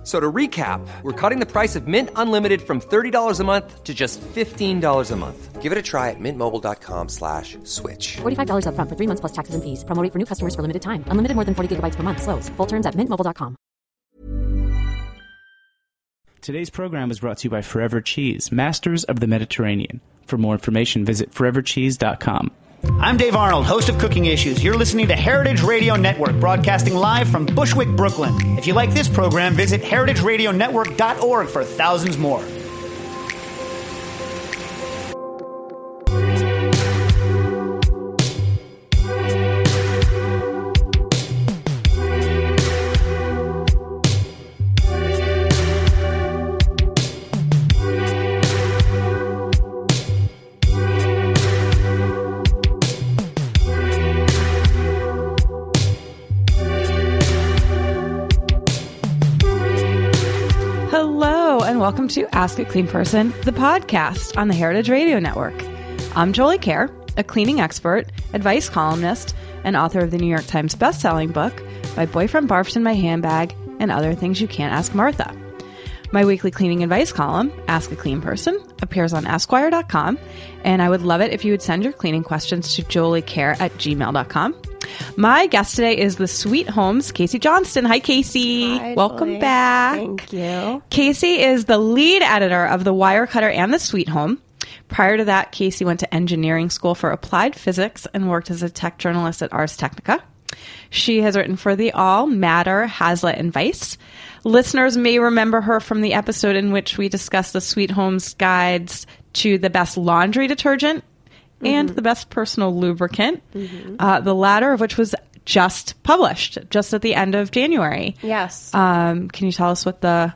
F- So to recap, we're cutting the price of Mint Unlimited from $30 a month to just $15 a month. Give it a try at mintmobile.com slash switch. $45 upfront for three months plus taxes and fees. Promo rate for new customers for limited time. Unlimited more than 40 gigabytes per month. Slows. Full terms at mintmobile.com. Today's program is brought to you by Forever Cheese, masters of the Mediterranean. For more information, visit forevercheese.com. I'm Dave Arnold, host of Cooking Issues. You're listening to Heritage Radio Network, broadcasting live from Bushwick, Brooklyn. If you like this program, visit heritageradionetwork.org for thousands more. To Ask a Clean Person, the podcast on the Heritage Radio Network. I'm Jolie Kerr, a cleaning expert, advice columnist, and author of the New York Times bestselling book, My Boyfriend Barfed in My Handbag and Other Things You Can't Ask Martha. My weekly cleaning advice column, Ask a Clean Person, appears on Esquire.com, and I would love it if you would send your cleaning questions to joliekerr at gmail.com. My guest today is the Sweet Homes, Casey Johnston. Hi, Casey. Hi, Welcome Jolie. back. Thank you. Casey is the lead editor of The Wirecutter and The Sweet Home. Prior to that, Casey went to engineering school for applied physics and worked as a tech journalist at Ars Technica. She has written for The Awl, Matter, Hazlitt, and Vice. Listeners may remember her from the episode in which we discussed the Sweet Home's guides to the best laundry detergent and the best personal lubricant, uh, the latter of which was just published just at the end of January. Yes. Um, can you tell us what the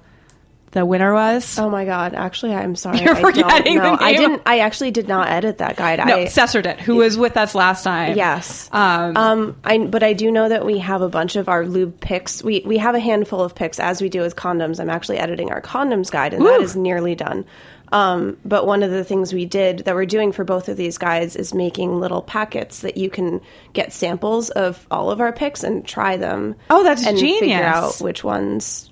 the winner was? oh my God. Actually, I'm sorry. You're I forgetting the I didn't. I actually did not edit that guide. no, I, Cesar did, who was with us last time. Yes. Um, Um, I but I do know that we have a bunch of our lube picks. We we have a handful of picks as we do with condoms. I'm actually editing our condoms guide, and that Woo. is nearly done. Um, but one of the things we did that we're doing for both of these guides is making little packets that you can get samples of all of our picks and try them. Oh, that's and genius. Figure out which ones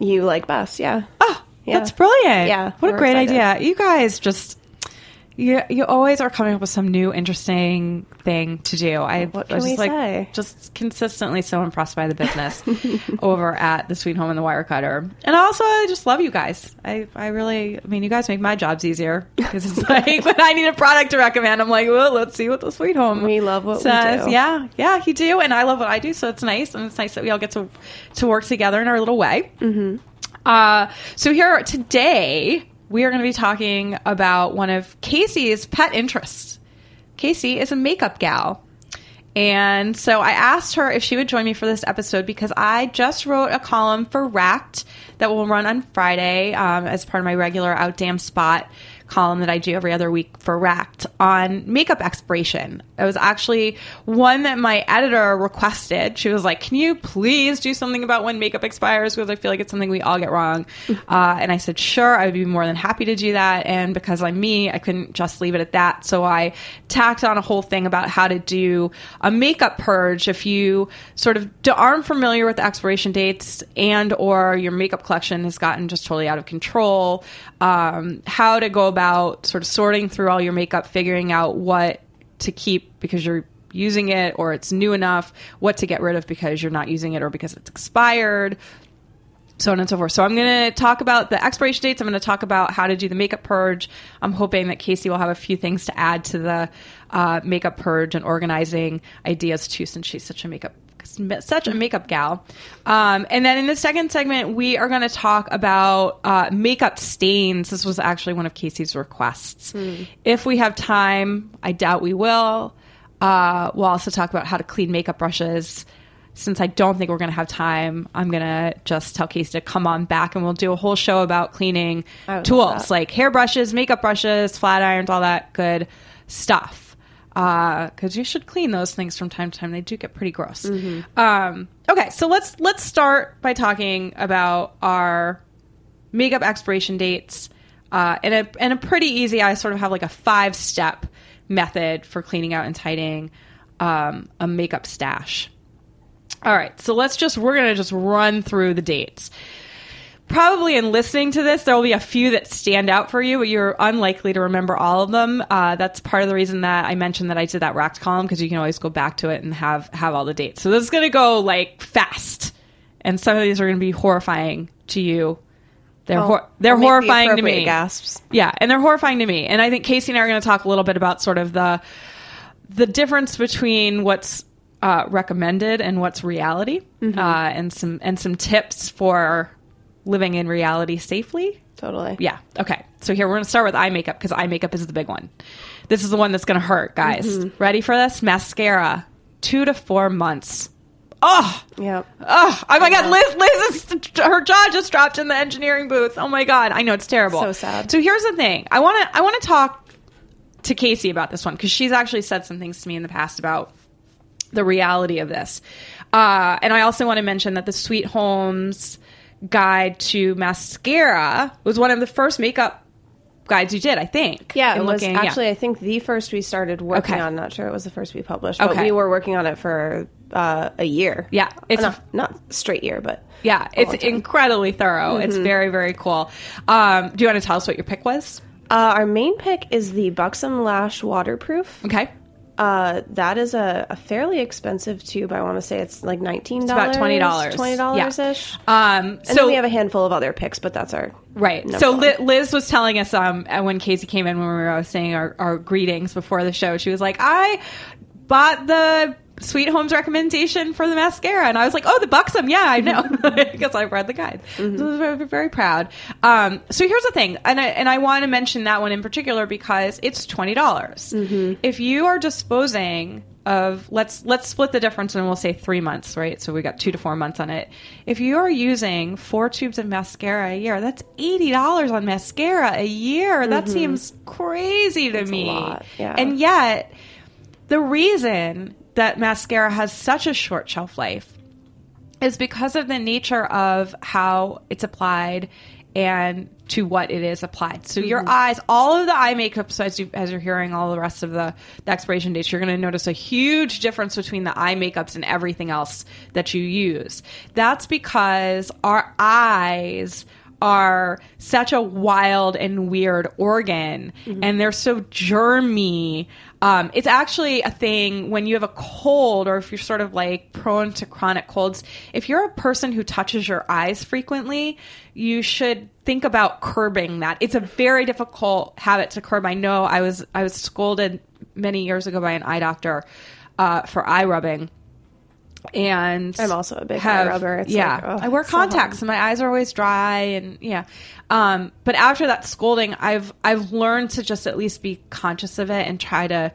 you like best. Yeah. Oh, Yeah. that's brilliant. Yeah, What a great excited. idea. You guys just you you always are coming up with some new interesting thing to do. I What was can just we like say? just consistently so impressed by the business over at the Sweet Home and the Wirecutter. And also I just love you guys. I, I really I mean you guys make my jobs easier because it's like when I need a product to recommend, I'm like, well, let's see what the Sweet Home We love what we says. do. Yeah, yeah, you do, and I love what I do. So it's nice, and it's nice that we all get to to work together in our little way. Mm-hmm. Uh, so here today we are going to be talking about one of Casey's pet interests. Casey is a makeup gal. And so I asked her if she would join me for this episode because I just wrote a column for Racked that will run on Friday um, as part of my regular Out Damn Spot column that I do every other week for Racked on makeup expiration. It was actually one that my editor requested. She was like, Can you please do something about when makeup expires? Because I feel like it's something we all get wrong. Uh, and I said, Sure, I would be more than happy to do that. And because I'm me, I couldn't just leave it at that. So I tacked on a whole thing about how to do a makeup purge if you sort of aren't familiar with expiration dates and or your makeup collection has gotten just totally out of control um, how to go about sort of sorting through all your makeup figuring out what to keep because you're using it or it's new enough what to get rid of because you're not using it or because it's expired so on and so forth. So I'm going to talk about the expiration dates. I'm going to talk about how to do the makeup purge. I'm hoping that Casey will have a few things to add to the uh, makeup purge and organizing ideas too, since she's such a makeup such a makeup gal. Um, and then in the second segment, we are going to talk about uh, makeup stains. This was actually one of Casey's requests. If we have time, I doubt we will. Uh, we'll also talk about how to clean makeup brushes since I don't think we're going to have time, I'm going to just tell Casey to come on back and we'll do a whole show about cleaning I would love tools like hair brushes, makeup brushes, flat irons, all that good stuff. Because you should clean those things from time to time. They do get pretty gross. Um, okay, so let's let's start by talking about our makeup expiration dates. Uh, and a and a pretty easy. I sort of have like a five step method for cleaning out and tidying um, a makeup stash. All right, so let's just we're gonna just run through the dates. Probably in listening to this, there will be a few that stand out for you, but you're unlikely to remember all of them. Uh, that's part of the reason that I mentioned that I did that racked column because you can always go back to it and have have all the dates. So this is gonna go like fast, and some of these are gonna be horrifying to you. They're hor- they're I'll make the horrifying to me. Gasps. Yeah, and they're horrifying to me. And I think Casey and I are going to talk a little bit about sort of the the difference between what's uh, recommended and what's reality, Mm-hmm. uh, and some and some tips for living in reality safely. Totally. Yeah. Okay. So here we're going to start with eye makeup because eye makeup is the big one. This is the one that's going to hurt, guys. Mm-hmm. Ready for this? Mascara, two to four months. Oh, Yep. Oh, oh my God, Liz, Liz is, her jaw just dropped in the engineering booth. Oh my God, I know it's terrible. So sad. So here's the thing. I want to, I want to talk to Casey about this one because she's actually said some things to me in the past about the reality of this. Uh, and I also want to mention that the Sweet Homes guide to mascara was one of the first makeup guides you did, I think. Yeah, it was looking- yeah. actually I think the first we started working Okay. on. Not sure it was the first we published, but Okay. we were working on it for uh, a year. Yeah, it's- not, not straight year, but Yeah, it's incredibly thorough. It's very, very cool. Um, do you want to tell us what your pick was? Uh, our main pick is the Buxom Lash Waterproof. Okay. Uh, that is a, a fairly expensive tube. I want to say it's like nineteen dollars, about twenty dollars. twenty dollars ish. Um, And so then we have a handful of other picks, but that's our right. So one. Liz was telling us um when Casey came in when we were saying our, our greetings before the show. She was like, I bought the Sweet Homes recommendation for the mascara, and I was like, oh, the Buxom. Yeah, I know because I've read the guide. Mm-hmm. So I was very, very proud. Um, so here's the thing, and I, and I want to mention that one in particular because it's twenty dollars. Mm-hmm. If you are disposing of let's let's split the difference and we'll say three months right so we got two to four months on it if you are using four tubes of mascara a year that's $80 on mascara a year that seems crazy to me Mm-hmm. lot, yeah. and yet the reason that mascara has such a short shelf life is because of the nature of how it's applied and to what it is applied. So your mm-hmm. eyes, all of the eye makeup, so as, you, as you're hearing all the rest of the, the expiration dates, you're going to notice a huge difference between the eye makeups and everything else that you use. That's because our eyes are such a wild and weird organ mm-hmm. and they're so germy. Um, it's actually a thing when you have a cold or if you're sort of like prone to chronic colds. If you're a person who touches your eyes frequently, you should think about curbing that. It's a very difficult habit to curb. I know I was I was scolded many years ago by an eye doctor uh, for eye rubbing and I'm also a big eye rubber. It's yeah, like, ugh, I wear so contacts and my eyes are always dry, and yeah. Um, but after that scolding, I've I've learned to just at least be conscious of it and try to,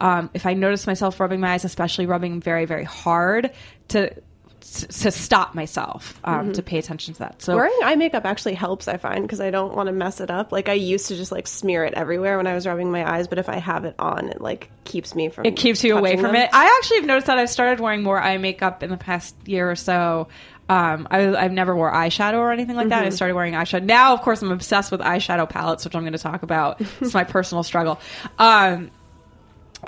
um, if I notice myself rubbing my eyes, especially rubbing very very hard, to to stop myself, um, Mm-hmm. to pay attention to that. So Wearing eye makeup actually helps, I find, because I don't want to mess it up. Like I used to just like smear it everywhere when I was rubbing my eyes, but if I have it on, it like keeps me from. it keeps you away from them. it. I actually have noticed that I've started wearing more eye makeup in the past year or so. Um, I, I've never wore eyeshadow or anything like that. I started wearing eyeshadow. Now, of course, I'm obsessed with eyeshadow palettes, which I'm going to talk about. it's my personal struggle. Um,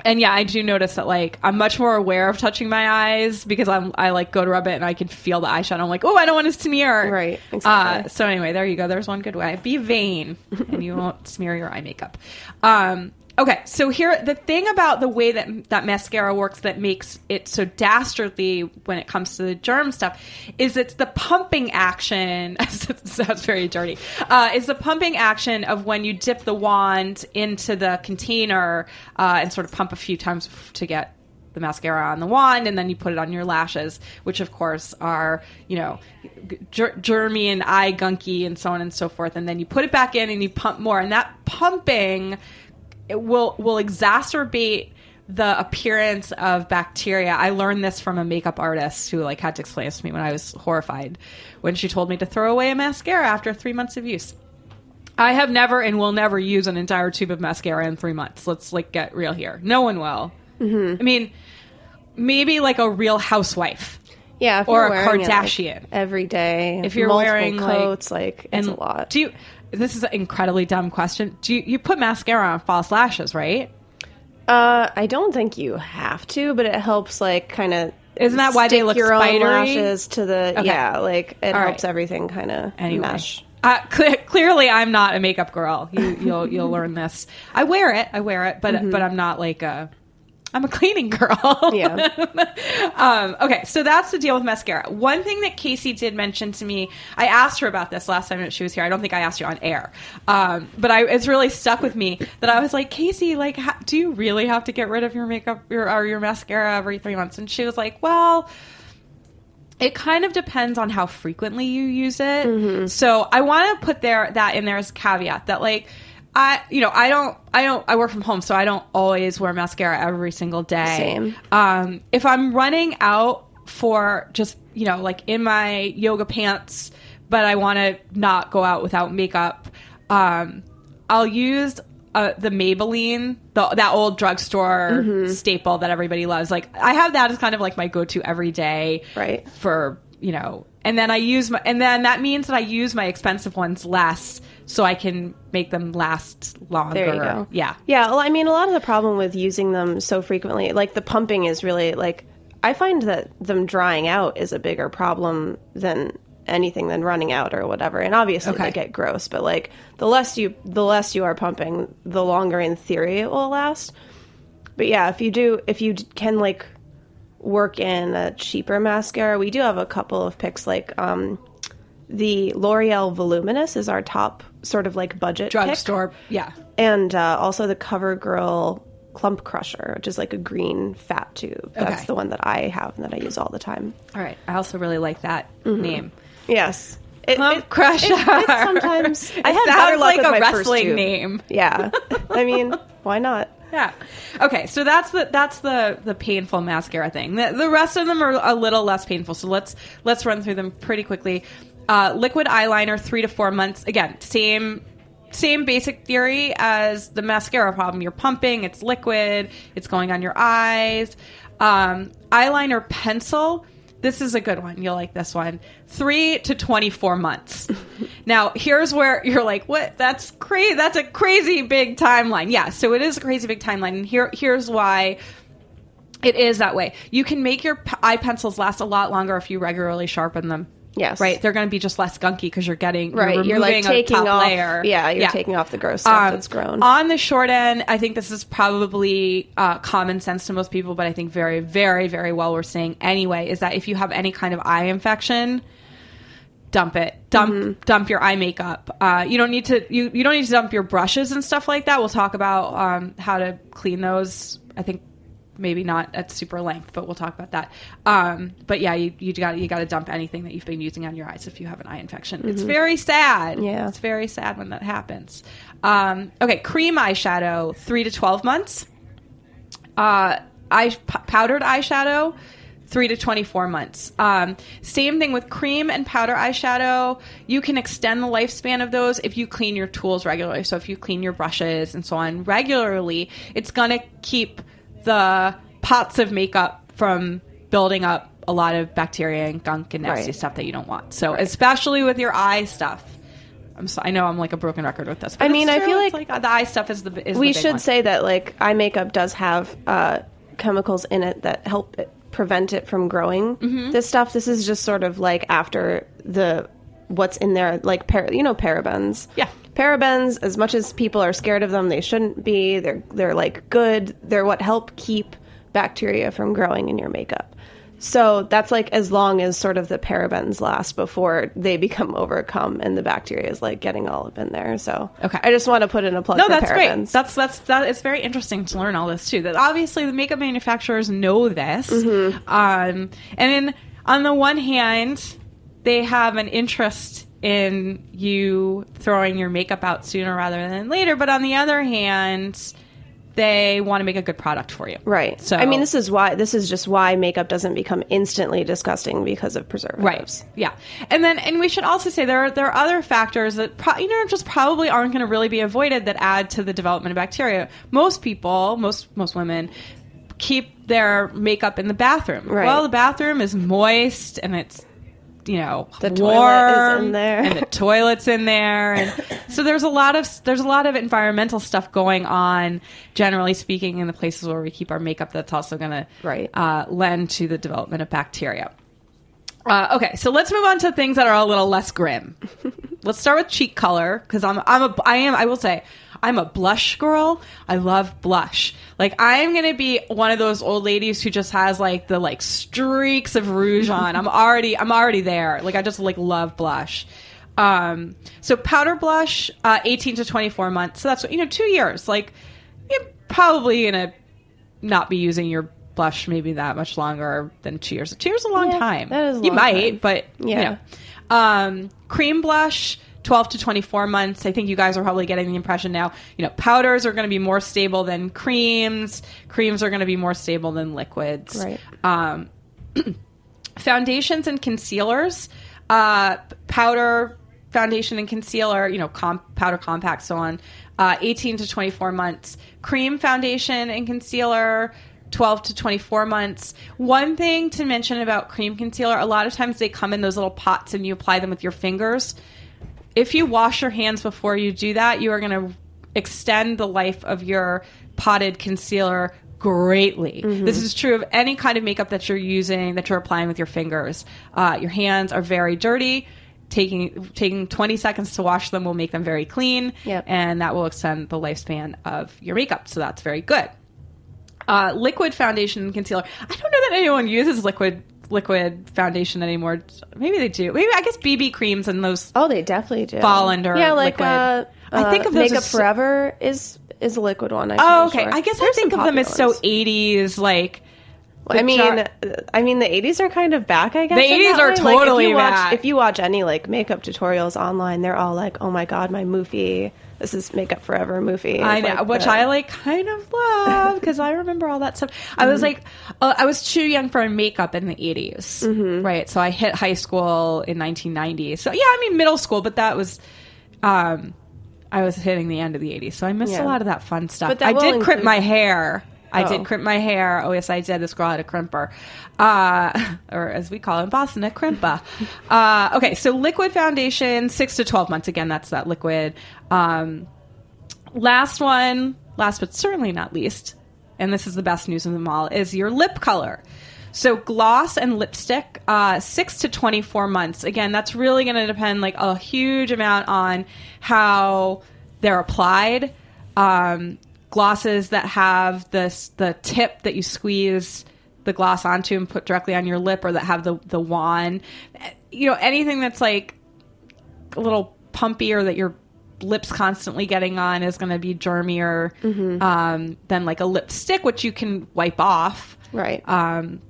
and yeah, I do notice that like I'm much more aware of touching my eyes because I'm I like go to rub it and I can feel the eyeshadow. I'm like, oh, I don't want to smear. Right, Uh, so anyway, there you go. There's one good way. Be vain, and you won't smear your eye makeup. Um, okay, so here the thing about the way that that mascara works that makes it so dastardly when it comes to the germ stuff is it's the pumping action. sounds very dirty. Uh, is the pumping action of when you dip the wand into the container uh, and sort of pump a few times to get the mascara on the wand and then you put it on your lashes which of course are you know ger- germy and eye gunky and so on and so forth and then you put it back in and you pump more and that pumping it will will exacerbate the appearance of bacteria. I learned this from a makeup artist who like had to explain this to me when I was horrified when she told me to throw away a mascara after 3 months of use. I have never and will never use an entire tube of mascara in three months. Let's like get real here. No one will. Mm-hmm. I mean, maybe like a real housewife. Yeah, Or you're a wearing it, like, Kardashian. every day. If you're multiple wearing coats, like, it's a lot. Do you? This is an incredibly dumb question. Do you, you put mascara on false lashes, right? Uh, I don't think you have to, but it helps like kind of. Isn't that why they look your own spidery? lashes to the Okay. yeah, like it All helps right. everything kind of Anyway, mesh. uh, cle clearly I'm not a makeup girl. You, you'll you'll learn this. I wear it. I wear it, but but I'm not like a. I'm a cleaning girl. Mm-hmm. Yeah. um, okay, so that's the deal with mascara. One thing that Casey did mention to me, I asked her about this last time that she was here. I don't think I asked you on air, um, but I, it's really stuck with me that I was like, Casey, like, ha- do you really have to get rid of your makeup your, or your mascara every three months? And she was like, well it kind of depends on how frequently you use it. So I want to put there that in there as a caveat that like I you know I don't I don't I work from home so I don't always wear mascara every single day. Same. Um, if I'm running out for just you know like in my yoga pants, but I want to not go out without makeup, um, I'll use. Uh, the Maybelline, the, that old drugstore staple that everybody loves. Like I have that as kind of like my go-to every day, Right. for you know and then i use my and then that means that i use my expensive ones less so i can make them last longer There you go. yeah Yeah, well, I mean, a lot of the problem with using them so frequently, like the pumping is really like I find that them drying out is a bigger problem than anything than running out or whatever. And obviously Okay. they get gross, but like the less you the less you are pumping, the longer in theory it will last. But yeah, if you do if you can like work in a cheaper mascara, we do have a couple of picks like um the L'Oreal Voluminous is our top sort of like budget drugstore yeah and uh, also the CoverGirl Clump Crusher, which is like a green fat tube. That's Okay. the one that I have and that I use all the time. all right i also really like that name Yes, it, Clump it- Crusher. it- sometimes I had sounds like a wrestling name. Yeah, I mean, why not? yeah okay so that's the that's the the painful mascara thing the, the rest of them are a little less painful so let's let's run through them pretty quickly uh, liquid eyeliner three to four months. Again same same basic theory as the mascara problem. You're pumping it's liquid it's going on your eyes. Um, eyeliner pencil this is a good one. You'll like this one. Three to 24 months. Now here's where you're like what? That's crazy that's a crazy big timeline. Yeah so it is a crazy big timeline and here here's why it is that way. You can make your p- eye pencils last a lot longer if you regularly sharpen them Yes. right they're going to be just less gunky because you're getting Right, you're, you're, like, taking a top off- layer yeah, you're taking off the gross stuff that's grown. on the short end i think this is probably uh, common sense to most people but i think very very very well we're saying anyway is that if you have any kind of eye infection dump it dump Mm-hmm. dump your eye makeup uh, you don't need to you, you don't need to dump your brushes and stuff like that we'll talk about um, how to clean those i think maybe not at super length but we'll talk about that. Um, but yeah you, you got you got to dump anything that you've been using on your eyes if you have an eye infection. It's very sad. Mm-hmm. Yeah. it's very sad when that happens. Um, okay cream eyeshadow 3 to 12 months. Uh, eye p- powdered eyeshadow three to 24 months. Um, same thing with cream and powder eyeshadow. You can extend the lifespan of those if you clean your tools regularly. So if you clean your brushes and so on regularly it's going to keep the pots of makeup from building up a lot of bacteria and gunk and nasty Right. stuff that you don't want so especially with your eye stuff I'm so, I know I'm like a broken record with this. But I mean, I feel It's like- uh, the eye stuff is the is the we big should one. say that like eye makeup does have uh, chemicals in it that help it prevent it from growing. Mm-hmm. This stuff, this is just sort of like after the what's in there, like par- you know parabens. Yeah. Parabens. As much as people are scared of them, they shouldn't be. They're they're like good. They're what help keep bacteria from growing in your makeup. So that's like as long as sort of the parabens last before they become overcome and the bacteria is like getting all up in there. So Okay. I just want to put in a plug No, for that's great. That's that's that. It's very interesting to learn all this too. That obviously the makeup manufacturers know this, Mm-hmm. um, and then on the one hand, they have an interest in you throwing your makeup out sooner rather than later. But on the other hand, they want to make a good product for you. Right. So I mean, this is why this is just why makeup doesn't become instantly disgusting because of preservatives. Right. Yeah. And then, and we should also say there are there are other factors that pro- you know just probably aren't going to really be avoided that add to the development of bacteria. Most people, most most women, keep their makeup in the bathroom. Right. Well, the bathroom is moist and it's you know The warm toilet is in there. and the toilet's in there and so there's a lot of there's a lot of environmental stuff going on generally speaking in the places where we keep our makeup that's also going to Right. uh, lend to the development of bacteria uh, okay, so let's move on to things that are a little less grim. let's start with cheek color because I'm I'm a I am I will say I'm a blush girl. I love blush. Like I'm gonna be one of those old ladies who just has like the like streaks of rouge on. I'm already I'm already there. Like I just like love blush. Um, so powder blush, uh, 18 to 24 months. So that's you know two years. Like you're probably gonna not be using your blush maybe that much longer than two years. Two years is a long Yeah, time. that is a you might, time. but Yeah. you know. Um, cream blush. 12 to 24 months. I think you guys are probably getting the impression now, you know, powders are going to be more stable than creams. Creams are going to be more stable than liquids. Right. Um, foundations and concealers, uh, powder, foundation and concealer, you know, com- powder compact, so on, uh, 18 to 24 months. Cream foundation and concealer, 12 to 24 months. One thing to mention about cream concealer, a lot of times they come in those little pots and you apply them with your fingers. If you wash your hands before you do that, you are going to extend the life of your potted concealer greatly. This is true of any kind of makeup that you're using, that you're applying with your fingers. Uh, your hands are very dirty. Taking taking 20 seconds to wash them will make them very clean, Yep. and that will extend the lifespan of your makeup. So that's very good. Uh, liquid foundation and concealer. I don't know that anyone uses liquid liquid foundation anymore. Maybe they do. Maybe I guess BB creams and those Oh, they definitely do. Fall under yeah, like liquid. uh, I think uh, of those Makeup so- Forever is is a liquid one. I'm Oh, okay. sure. I guess There's I think of them as so 80s, like. I mean, I mean, the '80s are kind of back. I guess The 80s are way. Like, totally if you watch, back. If you watch any like makeup tutorials online, they're all like, "Oh my god, my Moofy. This is Makeup Forever Moofy." I know, like which the- I like kind of love because I remember all that stuff. I was like, uh, I was too young for makeup in the 80s, right? So I hit high school in 1990. So yeah, I mean middle school, but that was, um, I was hitting the end of the 80s, so I missed Yeah. a lot of that fun stuff. But I did crimp my hair. I Oh. did crimp my hair. Oh yes, I did. This girl had a crimper, uh, or as we call it in Boston, a crimpa. uh, okay, so liquid foundation, six to twelve months. Again, that's that liquid. Um, last one, last but certainly not least, and this is the best news of them all, is your lip color. So gloss and lipstick, uh, six to twenty four months. Again, that's really going to depend like a huge amount on how they're applied. Um, glosses that have this the tip that you squeeze the gloss onto and put directly on your lip, or that have the the wand. You know, anything that's like a little pumpy or that your lips constantly getting on is going to be germier um, than like a lipstick, which you can wipe off. right. Um,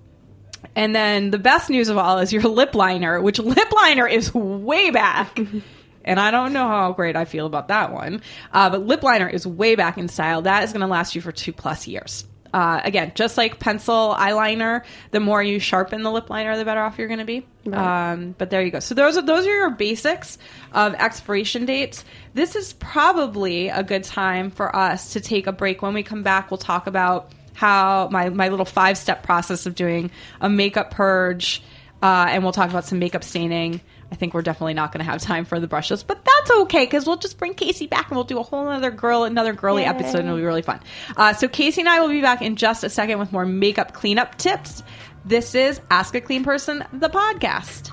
and then the best news of all is your lip liner, which lip liner is way back. and I don't know how great I feel about that one. Uh, but lip liner is way back in style. That is going to last you for two plus years. Uh, again, just like pencil eyeliner, the more you sharpen the lip liner, the better off you're going to be. Um, but there you go. So those are those are your basics of expiration dates. This is probably a good time for us to take a break. When we come back, we'll talk about how my my little five step process of doing a makeup purge, uh, and we'll talk about some makeup staining. I think we're definitely not going to have time for the brushes, but that's okay because we'll just bring Casey back and we'll do a whole other girl, another girly episode, and it'll be really fun. Uh, so Casey and I will be back in just a second with more makeup cleanup tips. This is Ask a Clean Person, the podcast.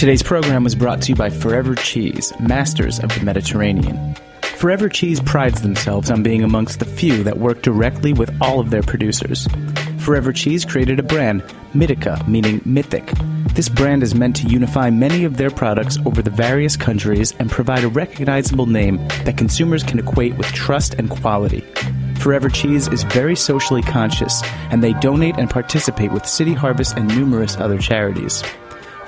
Today's program was brought to you by Forever Cheese, masters of the Mediterranean. Forever Cheese prides themselves on being amongst the few that work directly with all of their producers. Forever Cheese created a brand, Mythica, meaning mythic. This brand is meant to unify many of their products over the various countries and provide a recognizable name that consumers can equate with trust and quality. Forever Cheese is very socially conscious, and they donate and participate with City Harvest and numerous other charities.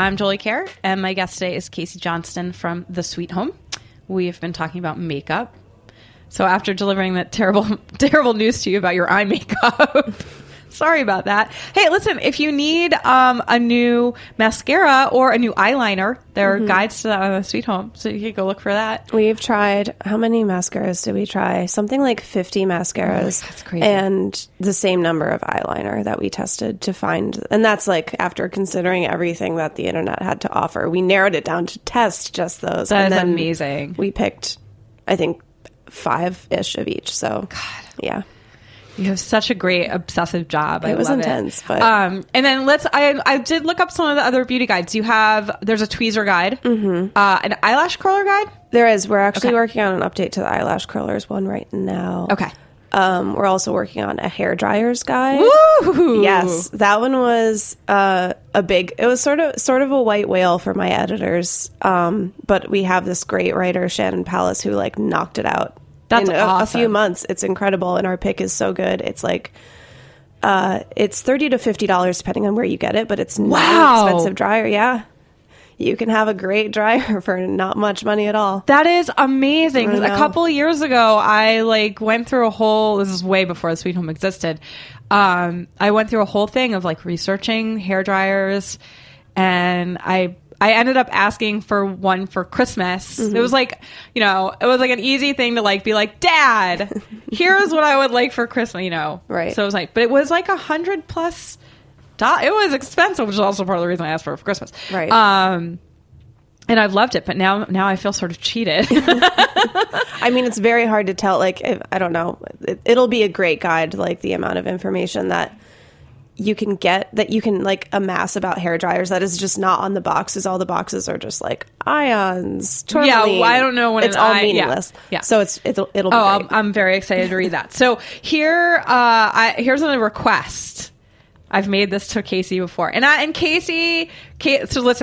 I'm Jolie Kerr, and my guest today is Casey Johnston from The Sweet Home. We've been talking about makeup. So after delivering that terrible, terrible news to you about your eye makeup, sorry about that. Hey, listen, if you need um, a new mascara or a new eyeliner, there are guides to that on The Sweet Home, so you can go look for that. We've tried how many mascaras did we try? Something like 50 mascaras. Oh that's crazy. And the same number of eyeliner that we tested to find. And that's like after considering everything that the internet had to offer. We narrowed it down to test just those. That and is then amazing. We picked, I think, five ish of each. So, God. Yeah. You have such a great obsessive job. I It was love intense, but- um, and then let's. I I did look up some of the other beauty guides. You have there's a tweezer guide, mm-hmm. uh, an eyelash curler guide. There is. We're actually Okay. working on an update to the eyelash curlers one right now. Okay. Um, we're also working on a hair dryers guide. Woo! Yes, that one was uh, a big. It was sort of sort of a white whale for my editors. Um, but we have this great writer Shannon Palus who like knocked it out. That's in a, a few months. It's incredible, and our pick is so good. It's like. Uh, it's thirty to fifty dollars depending on where you get it, but it's not Wow. an expensive dryer. Yeah, you can have a great dryer for not much money at all. That is amazing. A couple years ago, I like went through a whole. This is way before the Sweet Home existed. Um, I went through a whole thing of like researching hair dryers, and I I ended up asking for one for Christmas. Mm-hmm. It was like you know, it was like an easy thing to like be like, Dad, here's what I would like for Christmas. You know, Right. So it was like, but it was like a hundred plus. do- It was expensive, which is also part of the reason I asked for it for Christmas. Right. Um, and I've loved it, but now now I feel sort of cheated. I mean, it's very hard to tell. Like, if, I don't know. It, it'll be a great guide, like the amount of information that you can get that you can like amass about hair dryers that is just not on the boxes. All the boxes are just like ions. Yeah, well, I don't know when it's an all yeah, meaningless. yeah. So it's it'll it'll. Be Oh, I'm. I'm very excited to read that. So here, uh, I, here's a request. I've made this to Casey before, and I and Casey, Ca so listen.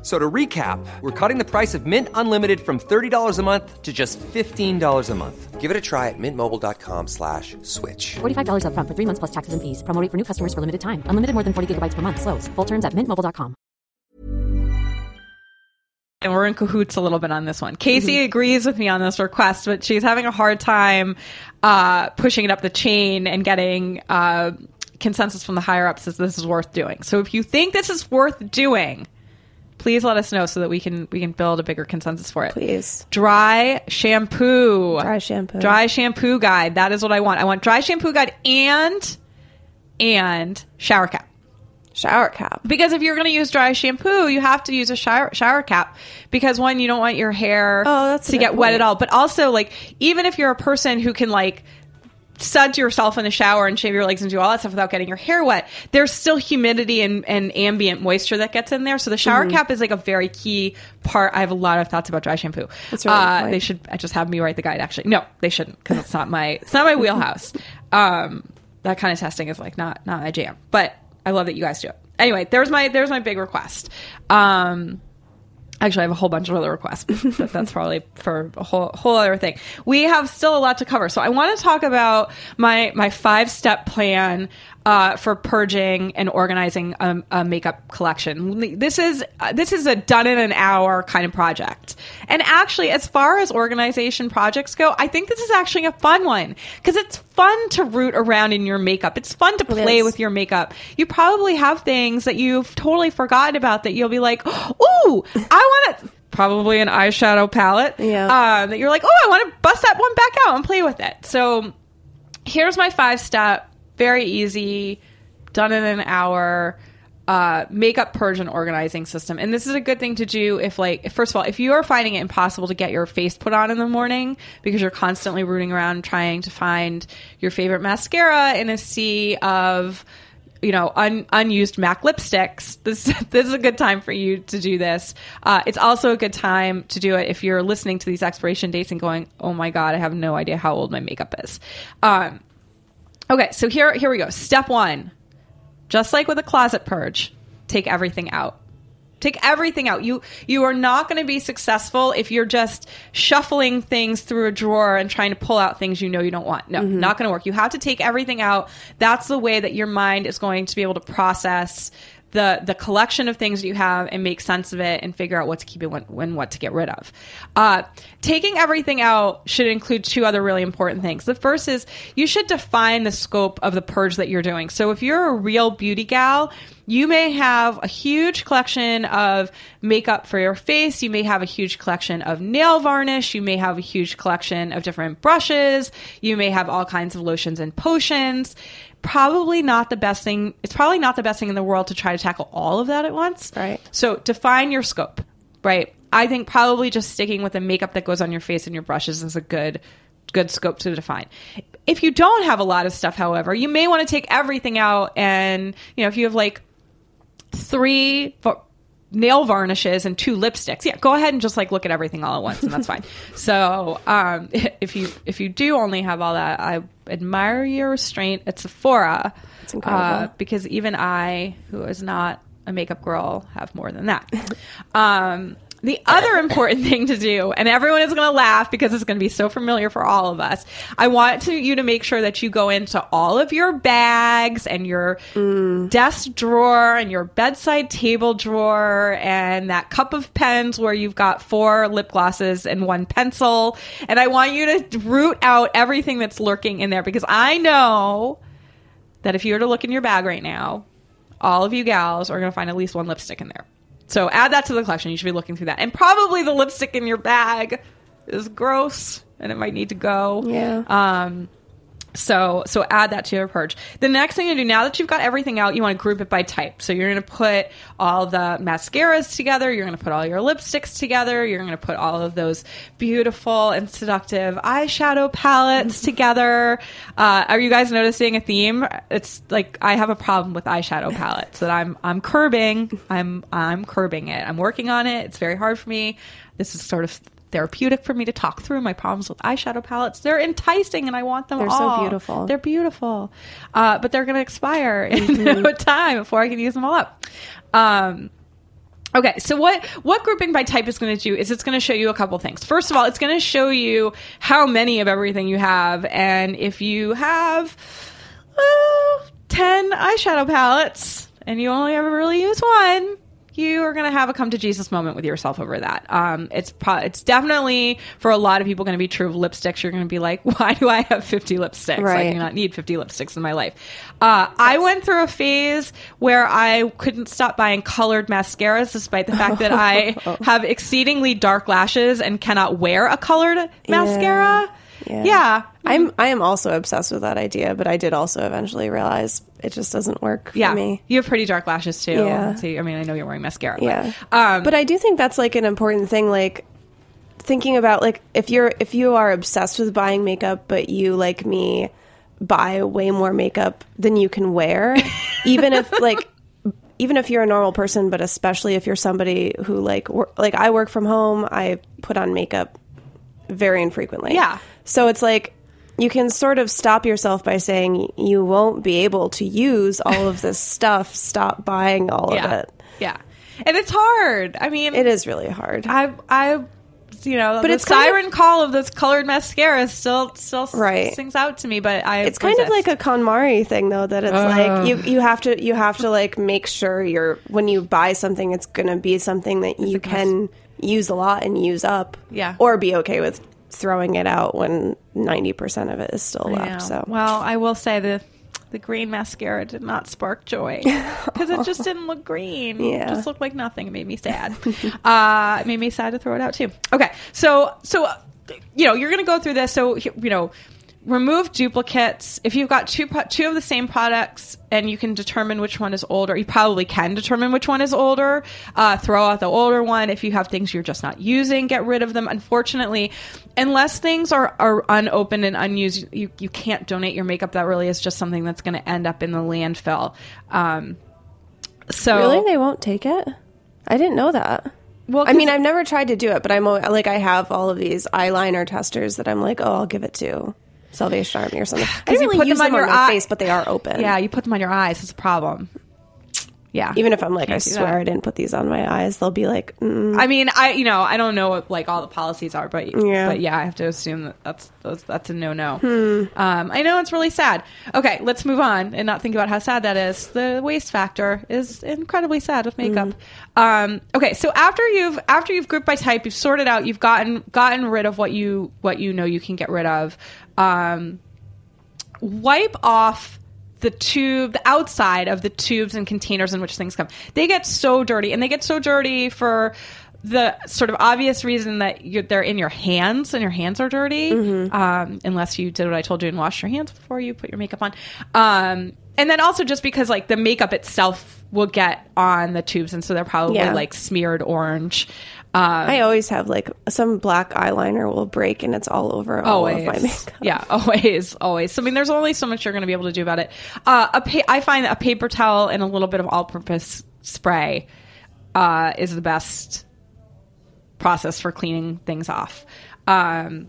F- So to recap, we're cutting the price of Mint Unlimited from $30 a month to just $15 a month. Give it a try at mintmobile.com slash switch. $45 upfront for three months plus taxes and fees. Promo rate for new customers for limited time. Unlimited more than 40 gigabytes per month. Slows. Full terms at mintmobile.com. and we're in cahoots a little bit on this one. Casey agrees with me on this request, but she's having a hard time uh, pushing it up the chain and getting uh, consensus from the higher ups that this is worth doing. So if you think this is worth doing, please let us know so that we can we can build a bigger consensus for it. Please. Dry shampoo. Dry shampoo. Dry shampoo guide. That is what I want. I want dry shampoo guide and and shower cap. shower cap. Because if you're going to use dry shampoo, you have to use a shower shower cap because one, you don't want your hair Oh, that's to get wet at all. But also, like even if you're a person who can like suds yourself in the shower and shave your legs and do all that stuff without getting your hair wet, there's still humidity and, and ambient moisture that gets in there. So the shower Mm-hmm. cap is like a very key part. I have a lot of thoughts about dry shampoo. That's uh, they should just have me write the guide. Actually, no, they shouldn't because it's not my it's not my wheelhouse. Um, that kind of testing is like not not my jam. But I love that you guys do it. Anyway, there's my there's my big request. Um, Actually, I have a whole bunch of other requests, but that's probably for a whole whole other thing. We have still a lot to cover, so I want to talk about my my five step plan uh, for purging and organizing a, a makeup collection. This is uh, this is a done in an hour kind of project. And actually, as far as organization projects go, I think this is actually a fun one because it's fun to root around in your makeup. It's fun to play with your makeup. You probably have things that you've totally forgotten about that you'll be like, "Ooh, I want to." Probably an eyeshadow palette. Yeah. Uh, that you're like, oh, I want to bust that one back out and play with it. So here's my five step, very easy, done in an hour. Uh, makeup purge and organizing system, and this is a good thing to do if, like, first of all, if you are finding it impossible to get your face put on in the morning because you're constantly rooting around trying to find your favorite mascara in a sea of you know un, unused MAC lipsticks. This this is a good time for you to do this. Uh, it's also a good time to do it if you're listening to these expiration dates and going, "Oh my god, I have no idea how old my makeup is." Um, okay, so here here we go. Step one, just like with a closet purge, take everything out. Take everything out. You you are not going to be successful if you're just shuffling things through a drawer and trying to pull out things you know you don't want. No, mm-hmm. not going to work. You have to take everything out. That's the way that your mind is going to be able to process the the collection of things that you have and make sense of it and figure out what to keep and what, what to get rid of. Uh, taking everything out should include two other really important things. The first is you should define the scope of the purge that you're doing. So if you're a real beauty gal, you may have a huge collection of makeup for your face. You may have a huge collection of nail varnish. You may have a huge collection of different brushes. You may have all kinds of lotions and potions. Probably not the best thing. It's probably not the best thing in the world to try to tackle all of that at once. Right. So define your scope, right? I think probably just sticking with the makeup that goes on your face and your brushes is a good good scope to define. If you don't have a lot of stuff, however, you may want to take everything out and, you know, if you have like three va- nail varnishes and two lipsticks, yeah, go ahead and just like look at everything all at once and that's fine. So, um if you if you do only have all that, I admire your restraint at Sephora. It's incredible. because even I, who is not a makeup girl, have more than that. um the other important thing to do, and everyone is going to laugh because it's going to be so familiar for all of us. I want to, you to make sure that you go into all of your bags and your desk drawer and your bedside table drawer and that cup of pens where you've got four lip glosses and one pencil. And I want you to root out everything that's lurking in there because I know that if you were to look in your bag right now, all of you gals are going to find at least one lipstick in there. So add that to the collection. You should be looking through that. And probably the lipstick in your bag is gross and it might need to go. Yeah. Um, so so add that to your purge. The next thing to do now that you've got everything out, you want to group it by type. So you're going to put all the mascaras together. You're going to put all your lipsticks together. You're going to put all of those beautiful and seductive eyeshadow palettes together. Uh, are you guys noticing a theme? It's like I have a problem with eyeshadow palettes that I'm I'm curbing. I'm I'm curbing it. I'm working on it. It's very hard for me. This is sort of therapeutic for me to talk through my problems with eyeshadow palettes. They're enticing and I want them all. They're so beautiful. They're beautiful. Uh, but they're going to expire in Mm-hmm. no time before I can use them all up. Um, Okay, so what what grouping by type is going to do is it's going to show you a couple things. First of all, it's going to show you how many of everything you have, and if you have uh, ten eyeshadow palettes and you only ever really use one, you are going to have a come to Jesus moment with yourself over that. Um, it's pro- it's definitely for a lot of people going to be true of lipsticks. You're going to be like, why do I have 50 lipsticks? I do not need 50 lipsticks in my life. Uh, I went through a phase where I couldn't stop buying colored mascaras, despite the fact that I have exceedingly dark lashes and cannot wear a colored mascara. Yeah. Yeah. I'm I am also obsessed with that idea, but I did also eventually realize it just doesn't work for Yeah, me. you have pretty dark lashes too. Yeah. So, I mean, I know you're wearing mascara. but- Yeah. um, but I do think that's like an important thing like thinking about like if you're if you are obsessed with buying makeup but you like me buy way more makeup than you can wear, even if like even if you're a normal person, but especially if you're somebody who like wor- like I work from home, I put on makeup very infrequently. Yeah. So it's like you can sort of stop yourself by saying you won't be able to use all of this stuff. Stop buying all of it. Yeah. and it's hard. I mean, It is really hard. I, I, you know, But it's kind of- siren call of this colored mascara still, still Right. sings out to me. But I, it's kind of like a KonMari thing though that it's like you you have to you have to like make sure you're when you buy something it's going to be something that you can use a lot and use up. Yeah. Or be okay with throwing it out when 90% of it is still left. So well, I will say the the green mascara did not spark joy because it just didn't look green. Yeah. It just looked like nothing. It made me sad. uh, it made me sad to throw it out too. Okay, so so you know you're gonna go through this. So you know. Remove duplicates. If you've got two two of the same products and you can determine which one is older, you probably can determine which one is older. Uh, throw out the older one. If you have things you're just not using, get rid of them. Unfortunately, unless things are, are unopened and unused, you, you can't donate your makeup. That really is just something that's going to end up in the landfill. Um, so Really they won't take it? I didn't know that. Well, I mean, I've never tried to do it, but I'm like I have all of these eyeliner testers that I'm like, "Oh, I'll give it to Salvation Army or something." I you really put use them them on on, your my eye- face, but they are open. yeah, you put them on your eyes. It's a problem. Yeah, Even if I'm like, I swear. I didn't put these on my eyes, they'll be like, mm. I mean, I you know I don't know what like all the policies are, but Yeah. but yeah, I have to assume that that's that's, that's a no no. Hmm. Um, I know it's really sad. Okay, let's move on and not think about how sad that is. The waste factor is incredibly sad with makeup. Hmm. Um, okay, so after you've after you've grouped by type, you've sorted out, you've gotten gotten rid of what you what you know you can get rid of. Um, wipe off the tube, the outside of the tubes and containers in which things come. They get so dirty, and they get so dirty for the sort of obvious reason that you're, they're in your hands and your hands are dirty, um, unless you did what I told you and washed your hands before you put your makeup on. Um, and then also just because like the makeup itself will get on the tubes, and so they're probably Yeah. like smeared orange. Um, I always have like some black eyeliner will break and it's all over all always. of my makeup. Yeah, always, always. So, I mean, there's only so much you're going to be able to do about it. Uh, a pa- I find a paper towel and a little bit of all-purpose spray uh, is the best process for cleaning things off. Um,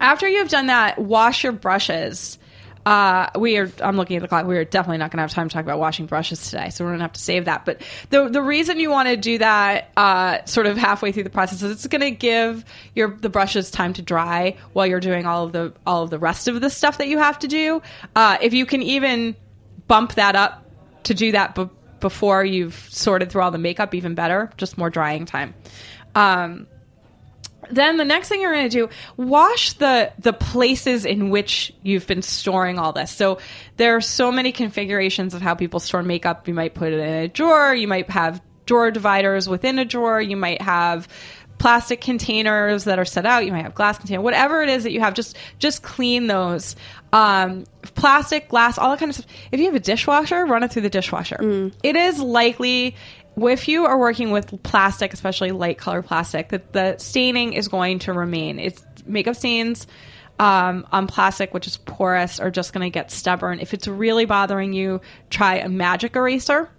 after you've done that, wash your brushes. Uh, we are. I'm looking at the clock. We are definitely not going to have time to talk about washing brushes today, so we're going to have to save that. But the the reason you want to do that, uh, sort of halfway through the process, is it's going to give your the brushes time to dry while you're doing all of the all of the rest of the stuff that you have to do. Uh, if you can even bump that up to do that b- before you've sorted through all the makeup, even better. Just more drying time. Um, then the next thing you're going to do wash the the places in which you've been storing all this. So there are so many configurations of how people store makeup. You might put it in a drawer. You might have drawer dividers within a drawer. You might have plastic containers that are set out. You might have glass container whatever it is that you have just just clean those. Um, plastic glass all that kind of stuff. If you have a dishwasher run it through the dishwasher. It is likely if you are working with plastic, especially light color plastic, that the staining is going to remain. It's makeup stains um, on plastic, which is porous, are just going to get stubborn. If it's really bothering you, try a magic eraser.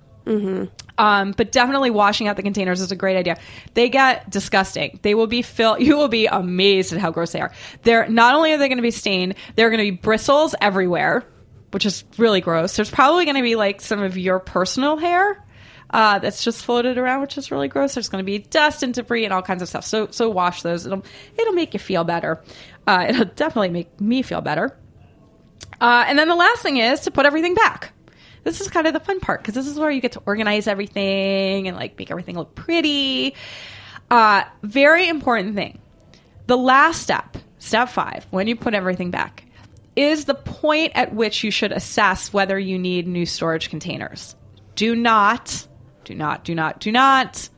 Um, but definitely washing out the containers is a great idea. They get disgusting. They will be filled. You will be amazed at how gross they are. They're not only are they going to be stained, they're going to be bristles everywhere, which is really gross. There's probably going to be like some of your personal hair uh, that's just floated around, which is really gross. There's going to be dust and debris and all kinds of stuff. So so wash those. It'll it'll make you feel better. Uh, it'll definitely make me feel better. Uh, and then the last thing is to put everything back. This is kind of the fun part because this is where you get to organize everything and like make everything look pretty. Uh, very important thing. The last step, step five, when you put everything back, is the point at which you should assess whether you need new storage containers. Do not, do not, do not, do not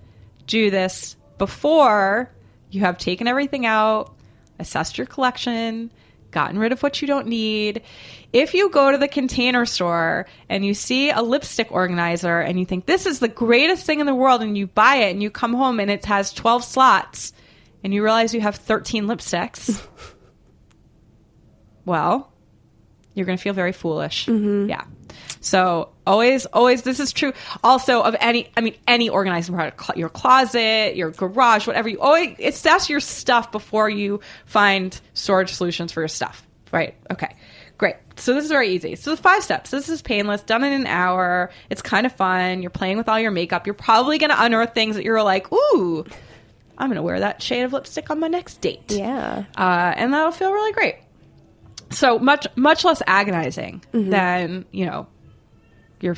do this before you have taken everything out, assessed your collection, gotten rid of what you don't need. If you go to the container store and you see a lipstick organizer and you think this is the greatest thing in the world and you buy it and you come home and it has 12 slots and you realize you have 13 lipsticks, well, you're going to feel very foolish. Mm-hmm. Yeah. So always, always, this is true also of any, I mean, any organizing product, your closet, your garage, whatever you always, assess your stuff before you find storage solutions for your stuff. Right. Okay. Great. So this is very easy. So the five steps. This is painless, done in an hour. It's kind of fun. You're playing with all your makeup. You're probably going to unearth things that you're like, ooh, I'm going to wear that shade of lipstick on my next date. Yeah. Uh, and that'll feel really great. So much, much less agonizing Mm-hmm. than, you know, your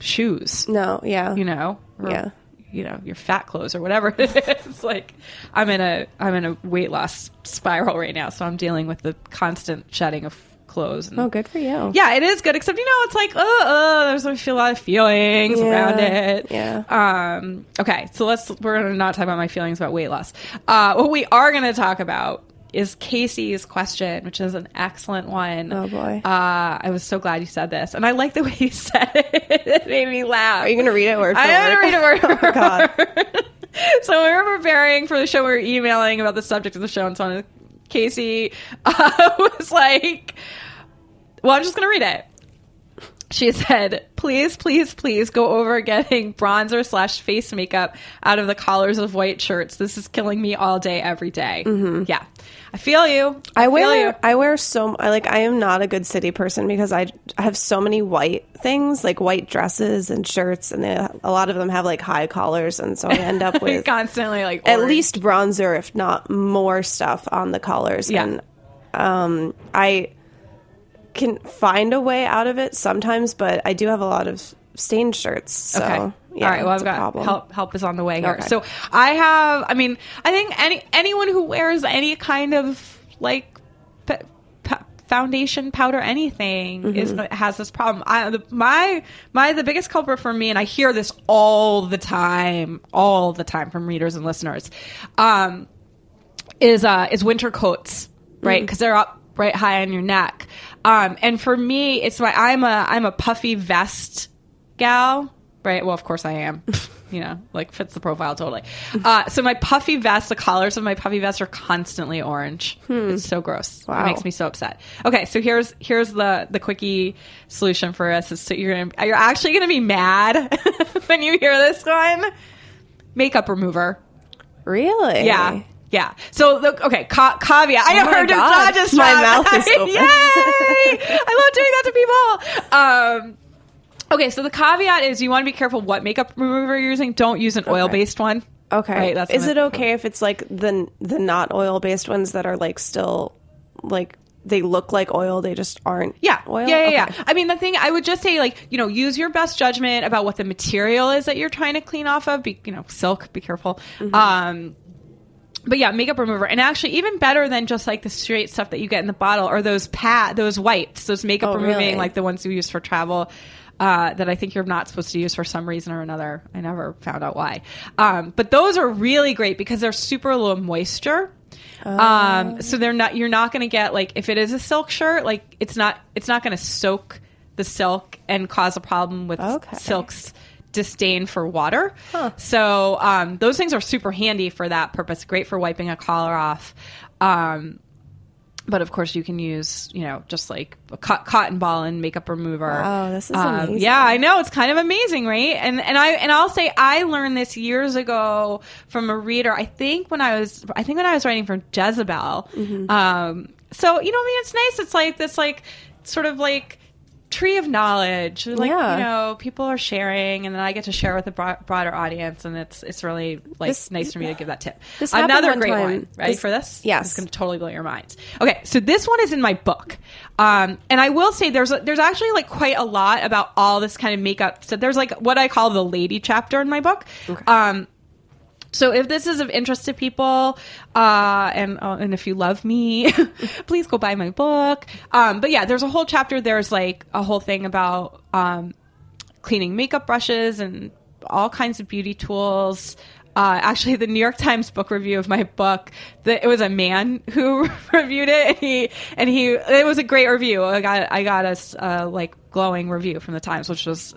shoes No. Yeah. you know or, Yeah. you know your fat clothes or whatever it's like i'm in a i'm in a weight loss spiral right now so i'm dealing with the constant shedding of clothes and, Oh, good for you. yeah it is good except you know it's like oh, oh there's I feel a lot of feelings Yeah, around it yeah. um okay so let's we're gonna not talk about my feelings about weight loss uh what we are gonna talk about is Casey's question, which is an excellent one. Oh, boy. Uh, I was so glad you said this, and I like the way you said it. it made me laugh. Are you going to read it word I am going to read it word Oh, God. so we were preparing for the show. We were emailing about the subject of the show, and so on. Casey uh, was like, "Well, I'm just going to read it." She said, "Please, please, please go over getting bronzer slash face makeup out of the collars of white shirts. This is killing me all day, every day." Yeah, I feel you. I feel wear you. I wear so I like I am not a good city person because I, I have so many white things like white dresses and shirts and they, a lot of them have like high collars and so I end up with constantly like at least bronzer if not more stuff on the collars Yeah. and um I can find a way out of it sometimes but I do have a lot of stained shirts so Okay. yeah All right. Well, I've got problem. help. Help is on the way here. Okay. So I have. I mean, I think any anyone who wears any kind of like foundation, powder, anything is Mm-hmm. has this problem. I, the, my my the biggest culprit for me, and I hear this all the time, all the time from readers and listeners, um, is uh is winter coats, right? Because they're up right high on your neck. Um, and for me, it's my I'm a I'm a puffy vest gal, right? Well, of course I am. You know, like fits the profile totally. Uh, so my puffy vest, the collars of my puffy vest are constantly orange. It's so gross. Wow. It makes me so upset. Okay, so here's here's the the quickie solution for us. Is so you're gonna you're actually gonna be mad when you hear this one. Makeup remover. really Yeah. Yeah. So, the, okay, ca- caveat. I Oh heard God. just My mouth is open. Yay! I love doing that to people. Um, okay, so the caveat is you want to be careful what makeup remover you're using. Don't use an oil based one. Okay. Right, that's Is it okay if it's like the the not oil based ones that are like still like they look like oil, they just aren't Yeah. oil? Yeah, yeah, Okay. yeah. I mean, the thing I would just say, like, you know, use your best judgment about what the material is that you're trying to clean off of. Be, you know, silk, be careful. Mm-hmm. Um, but yeah, makeup remover, and actually even better than just like the straight stuff that you get in the bottle, or those pat, those wipes, those makeup Oh, removing, really? like the ones you use for travel. Uh, that I think you're not supposed to use for some reason or another. I never found out why. Um, but those are really great because they're super low moisture. Oh. Um, so they're not. You're not going to get like if it is a silk shirt, like it's not. It's not going to soak the silk and cause a problem with Okay. silk's disdain for water. So um, those things are super handy for that purpose. Great for wiping a collar off. Um, but of course, you can use, you know, just like a co- cotton ball and makeup remover. Wow, this is Um, amazing. Yeah, I know it's kind of amazing, right? And and I and I'll say I learned this years ago from a reader. I think when I was, I think when I was writing for Jezebel. Mm-hmm. Um, so you know, I mean, it's nice. It's like this, like sort of like tree of knowledge. Like Yeah. you know, people are sharing, and then I get to share with a bro- broader audience, and it's it's really like This- nice for me to give that tip. This Another one great time. one. Ready This- for this? Yes. It's going to totally blow your minds. Okay, so this one is in my book, um, and I will say there's a, there's actually like quite a lot about all this kind of makeup. So there's like what I call the lady chapter in my book. Um, so if this is of interest to people, uh, and uh, and if you love me, please go buy my book. Um, but yeah, there's a whole chapter. There's like a whole thing about um, cleaning makeup brushes and all kinds of beauty tools. Uh, actually, the New York Times book review of my book, the, it was a man who reviewed it, and he and he it was a great review. I got I got a uh, like glowing review from the Times, which was.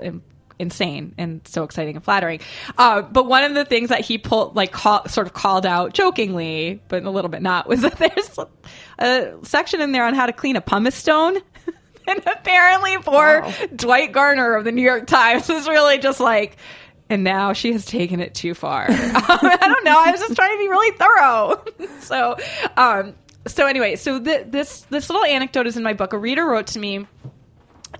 Um, insane and so exciting and flattering uh, but one of the things that he pulled like call, sort of called out jokingly but a little bit not was that there's a section in there on how to clean a pumice stone and apparently poor Dwight Garner of the New York Times was really just like, and now she has taken it too far. I don't know. I was just trying to be really thorough. so, um, so anyway, so th- this this little anecdote is in my book. A reader wrote to me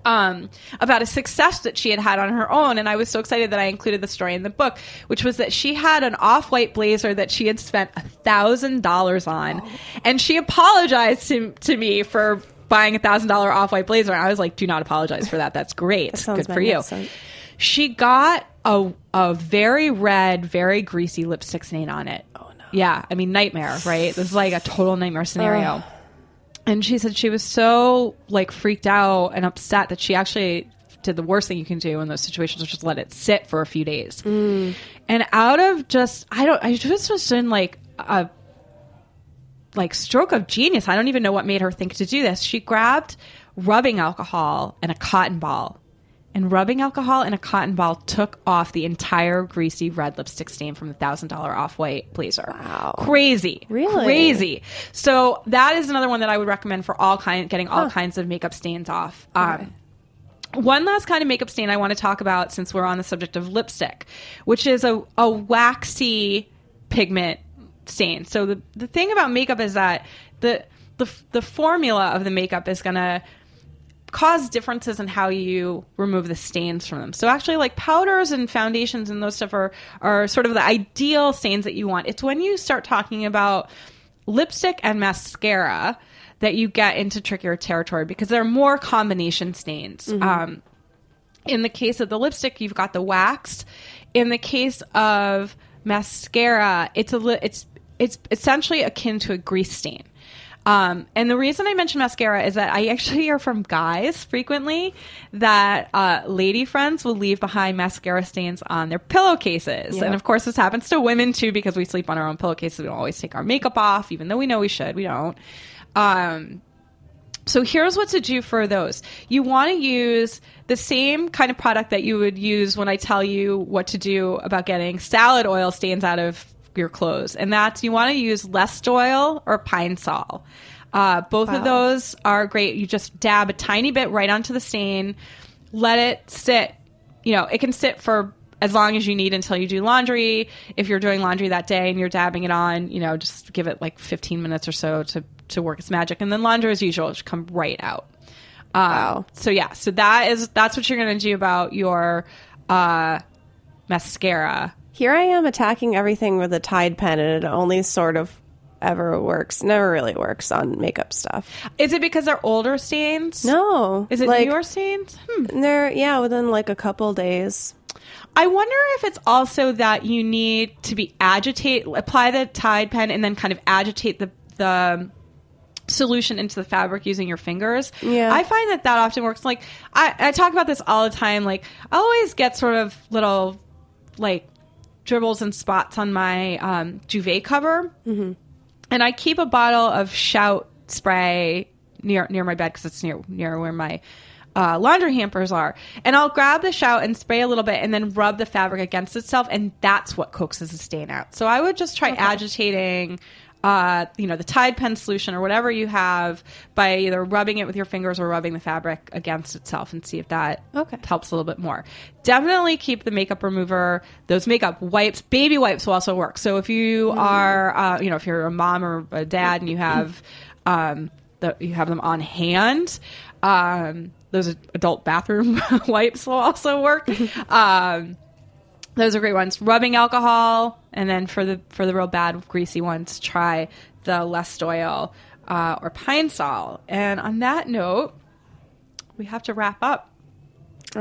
um, about a success that she had had on her own, and I was so excited that I included the story in the book, which was that she had an off-white blazer that she had spent a thousand dollars on, and she apologized to to me for buying a thousand dollar off-white blazer. And I was like, "Do not apologize for that. That's great. sounds Good for you." She got a a very red, very greasy lipstick stain on it. Oh no! Yeah, I mean nightmare, right? This is like a total nightmare scenario. And she said she was so like freaked out and upset that she actually did the worst thing you can do in those situations, which is let it sit for a few days. Mm. And out of just, I don't, I just was in like a like stroke of genius. I don't even know what made her think to do this. She grabbed rubbing alcohol and a cotton ball. And rubbing alcohol and a cotton ball took off the entire greasy red lipstick stain from the thousand dollar off white blazer. Wow, crazy, Really? crazy. So that is another one that I would recommend for all kind, getting all kinds of makeup stains off. Um, one last kind of makeup stain I want to talk about since we're on the subject of lipstick, which is a, a waxy pigment stain. So the, the thing about makeup is that the, the, the formula of the makeup is going to cause differences in how you remove the stains from them. So actually like powders and foundations and those stuff are are sort of the ideal stains that you want. It's when you start talking about lipstick and mascara that you get into trickier territory because there are more combination stains. Um, in the case of the lipstick, you've got the wax. In the case of mascara, it's a li- it's it's essentially akin to a grease stain. Um, and the reason I mention mascara is that I actually hear from guys frequently that uh, lady friends will leave behind mascara stains on their pillowcases. And of course, this happens to women too because we sleep on our own pillowcases. We don't always take our makeup off, even though we know we should. We don't. Um, so here's what to do for those. You want to use the same kind of product that you would use when I tell you what to do about getting salad oil stains out of your clothes. And that's you want to use Lestoil or Pine Sol. Uh, both of those are great. You just dab a tiny bit right onto the stain, let it sit. You know, it can sit for as long as you need until you do laundry. If you're doing laundry that day and you're dabbing it on, you know, just give it like 15 minutes or so to, to work its magic. And then laundry as usual, just come right out. Um, Wow. So yeah, so that is, that's what you're going to do about your, uh, mascara. Here I am attacking everything with a Tide pen, and it only sort of ever works. Never really works on makeup stuff. Is it because they're older stains? No, Is it like, newer stains? Hmm. They're yeah, within like a couple days. I wonder if it's also that you need to be agitate, apply the Tide pen, and then kind of agitate the the solution into the fabric using your fingers. Yeah. I find that that often works. Like I, I talk about this all the time. Like I always get sort of little like dribbles and spots on my um, duvet cover, mm-hmm. and I keep a bottle of Shout spray near near my bed because it's near near where my uh, laundry hampers are. And I'll grab the Shout and spray a little bit, and then rub the fabric against itself, and that's what coaxes the stain out. So I would just try agitating. Uh, you know the Tide pen solution or whatever you have by either rubbing it with your fingers or rubbing the fabric against itself and see if that Okay. helps a little bit more. Definitely keep the makeup remover. Those makeup wipes, baby wipes will also work. So if you are, uh, you know, if you're a mom or a dad and you have, um, the, you have them on hand, um, those adult bathroom wipes will also work. um, those are great ones. Rubbing alcohol, and then for the for the real bad greasy ones, try the Lestoil uh, or Pine Sol. And on that note, we have to wrap up.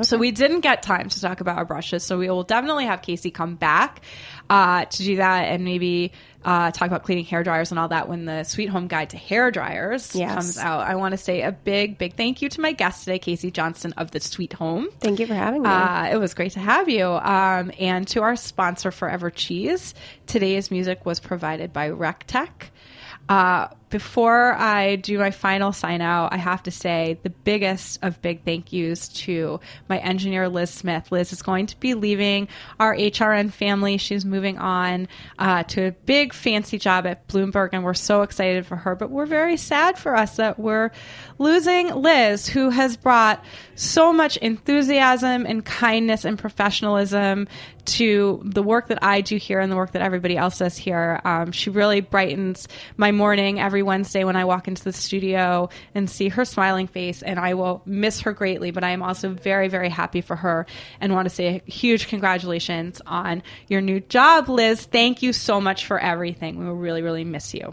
So we didn't get time to talk about our brushes, so we will definitely have Casey come back uh, to do that and maybe uh, talk about cleaning hair dryers and all that when the Sweet Home Guide to Hair Dryers Yes. comes out. I want to say a big, big thank you to my guest today, Casey Johnston of the Sweet Home. Thank you for having me. Uh, it was great to have you. Um, and to our sponsor, Forever Cheese. Today's music was provided by RecTech. Uh, before I do my final sign out, I have to say the biggest of big thank yous to my engineer, Liz Smith. Liz is going to be leaving our HRN family. She's moving on uh, to a big fancy job at Bloomberg, and we're so excited for her. But we're very sad for us that we're losing Liz, who has brought so much enthusiasm and kindness and professionalism to the work that I do here and the work that everybody else does here. Um, she really brightens my morning every every Wednesday when I walk into the studio and see her smiling face, and I will miss her greatly. But I am also very, very happy for her and want to say a huge congratulations on your new job, Liz. Thank you so much for everything. We will really, really miss you.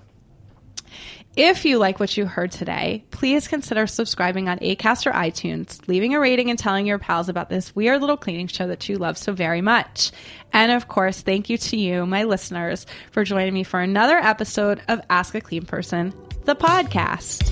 If you like what you heard today, please consider subscribing on ACAST or iTunes, leaving a rating, and telling your pals about this weird little cleaning show that you love so very much. And of course, thank you to you, my listeners, for joining me for another episode of Ask a Clean Person, the podcast.